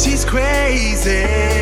She's crazy.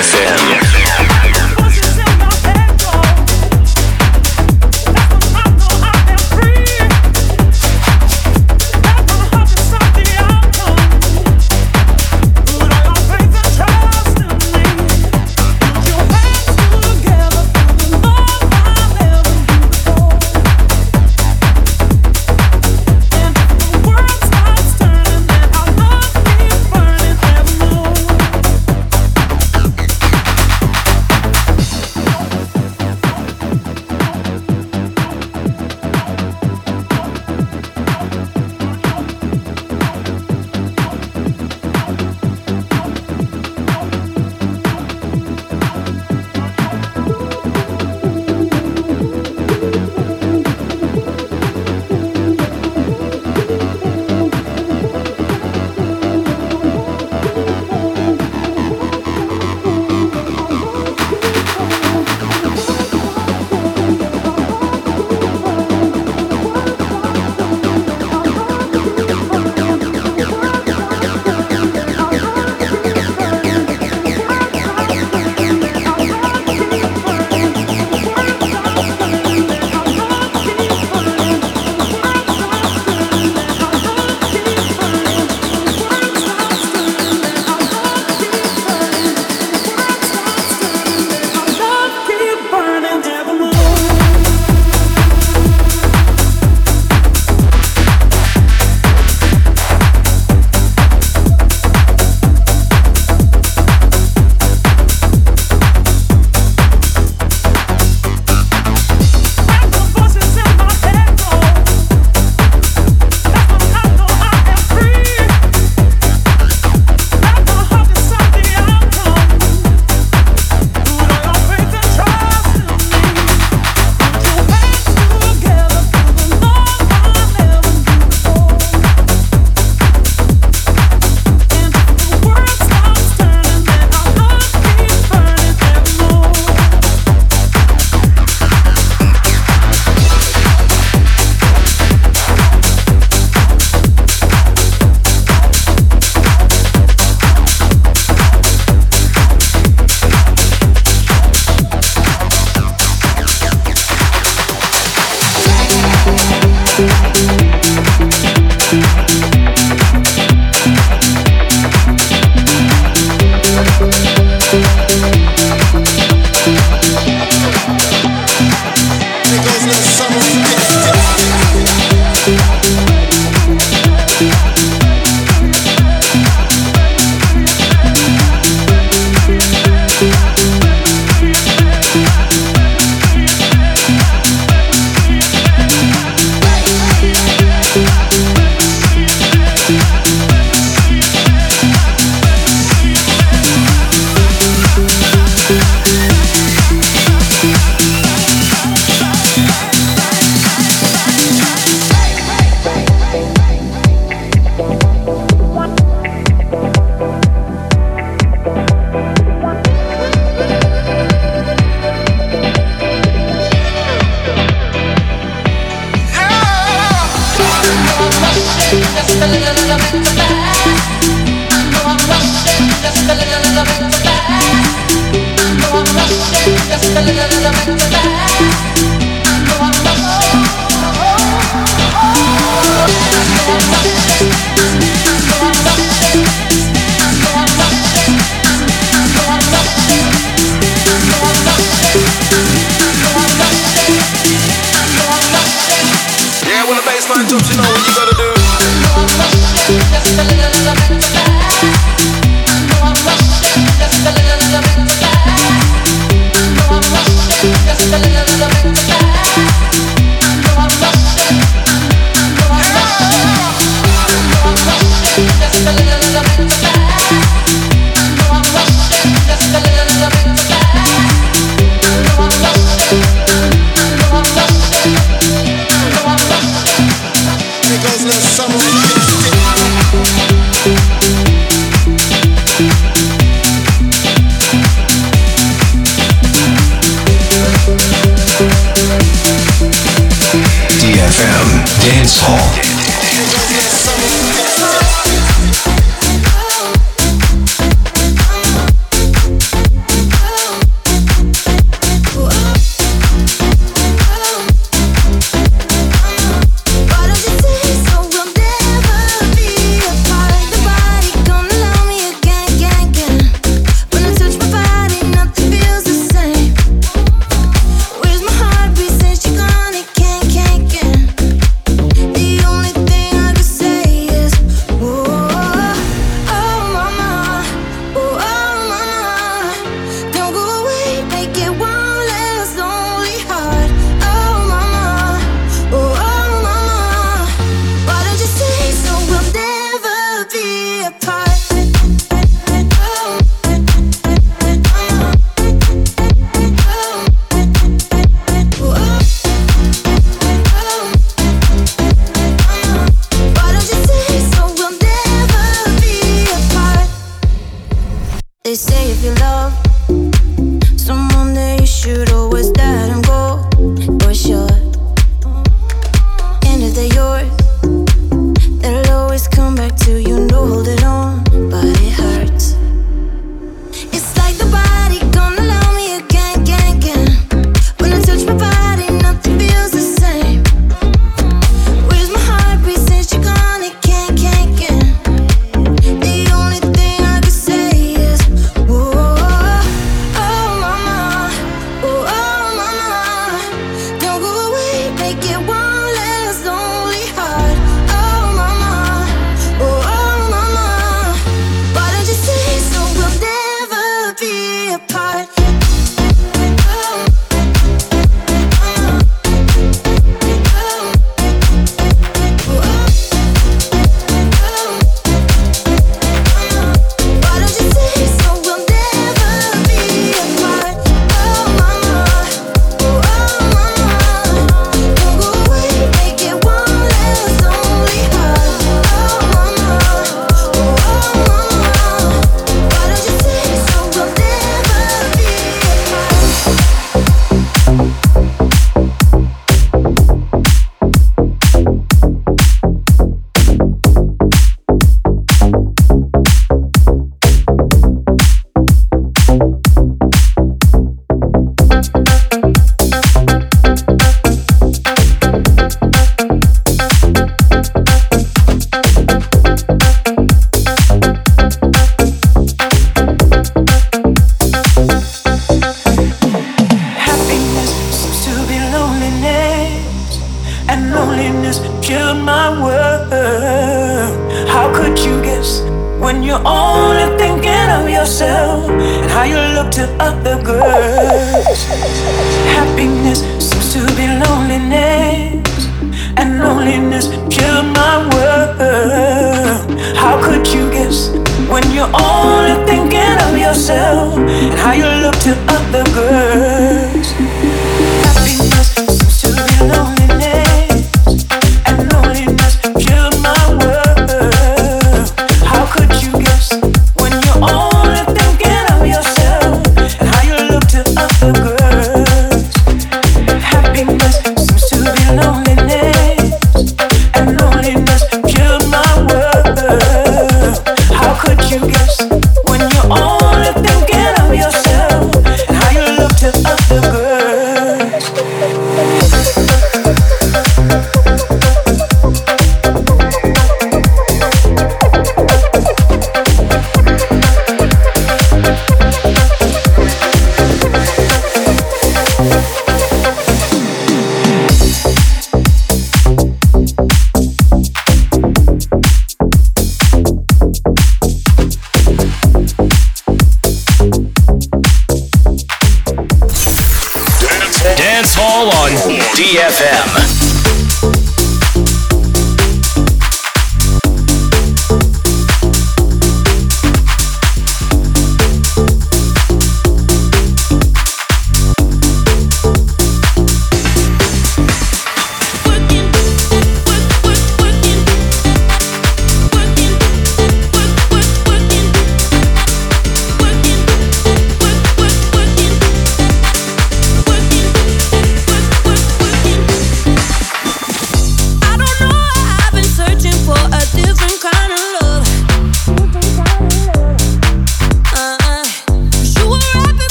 Hall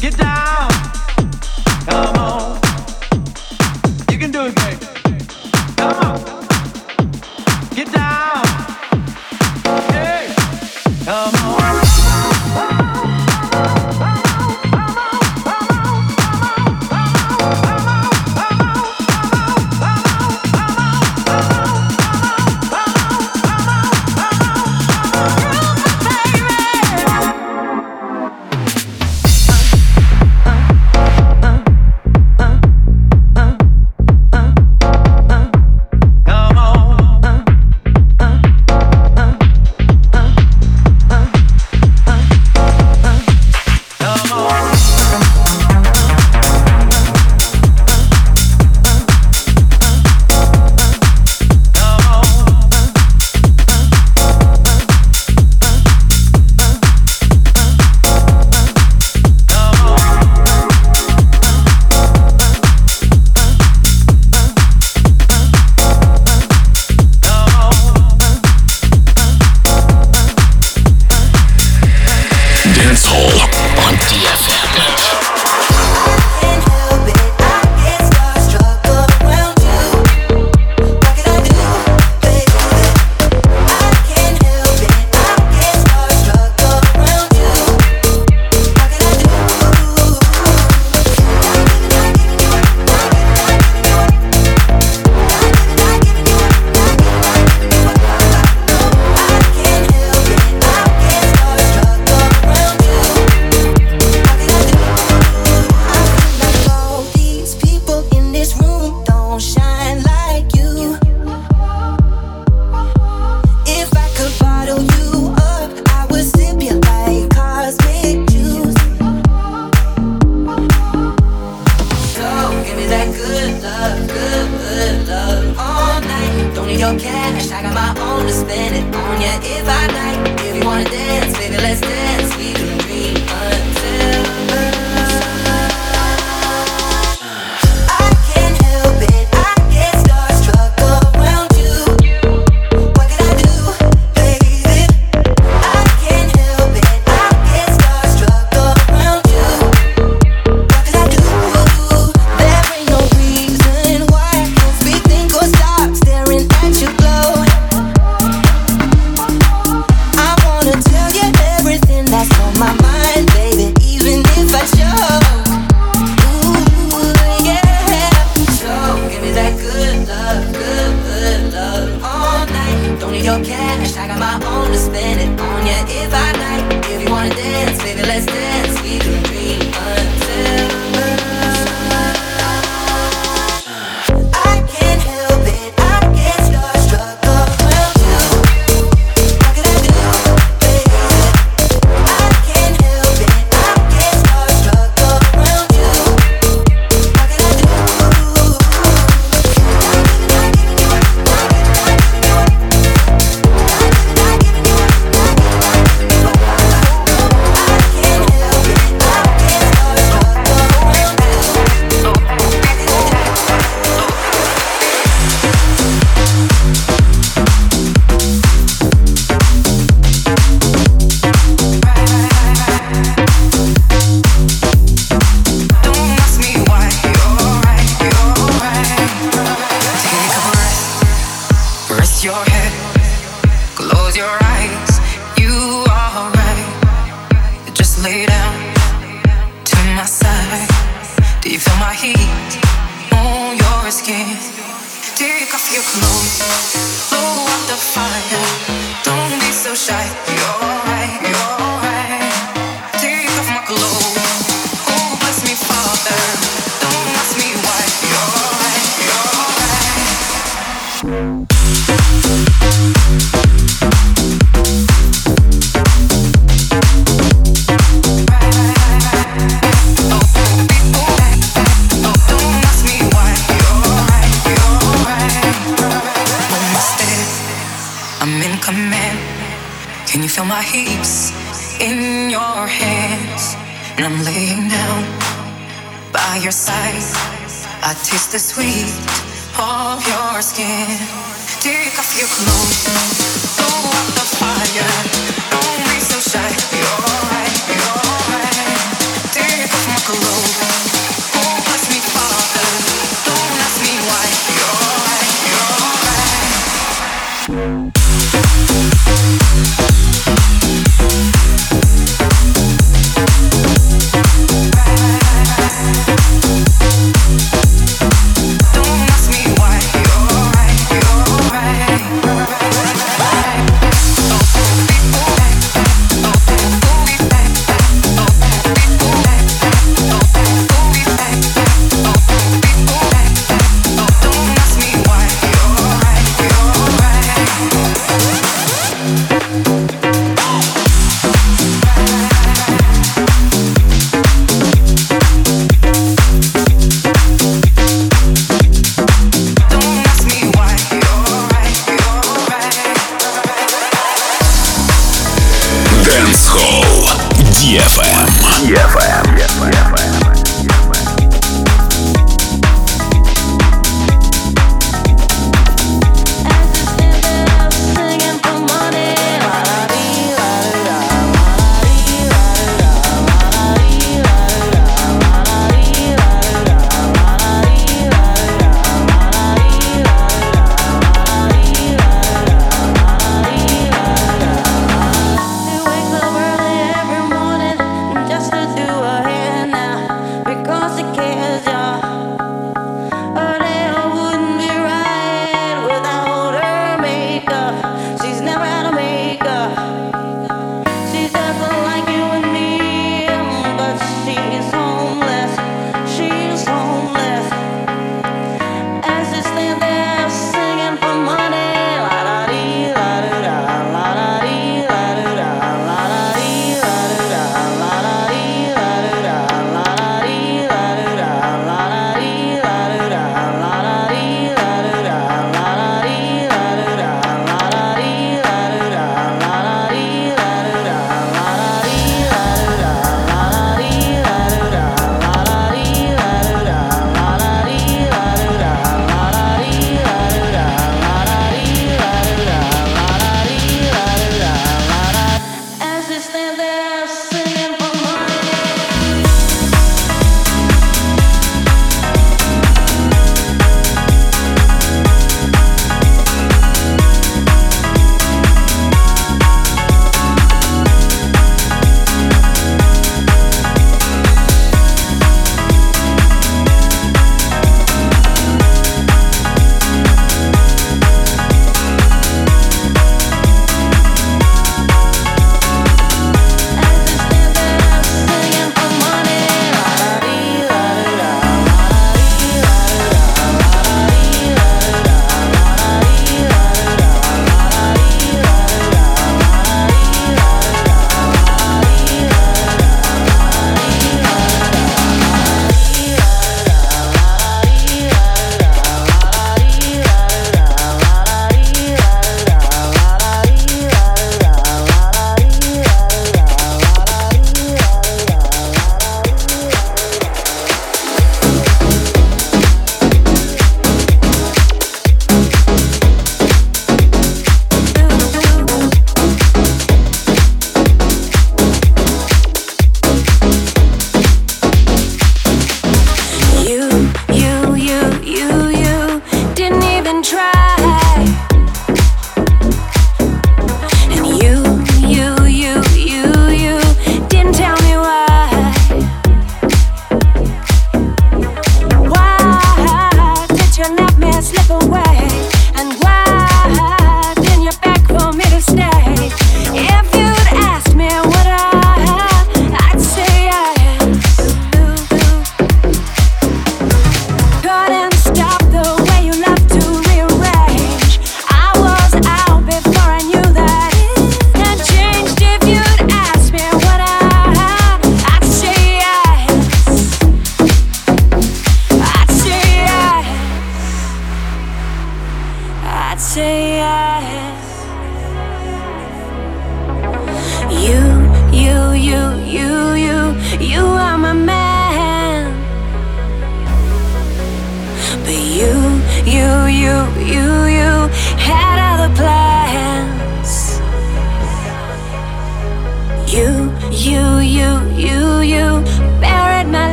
Get down. heat on your skin. Take off your clothes, blow out the fire. A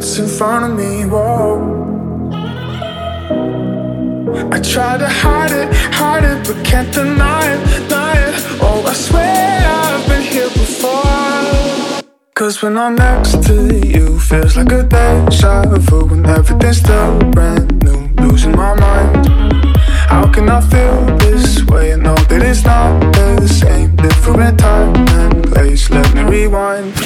what's in front of me, whoa. I try to hide it, hide it, but can't deny it, deny it. Oh, I swear I've been here before. Cause when I'm next to you, feels like a deja vu when everything's still brand new. Losing my mind. How can I feel this way? I know that it's not the same. Different time and place, let me rewind.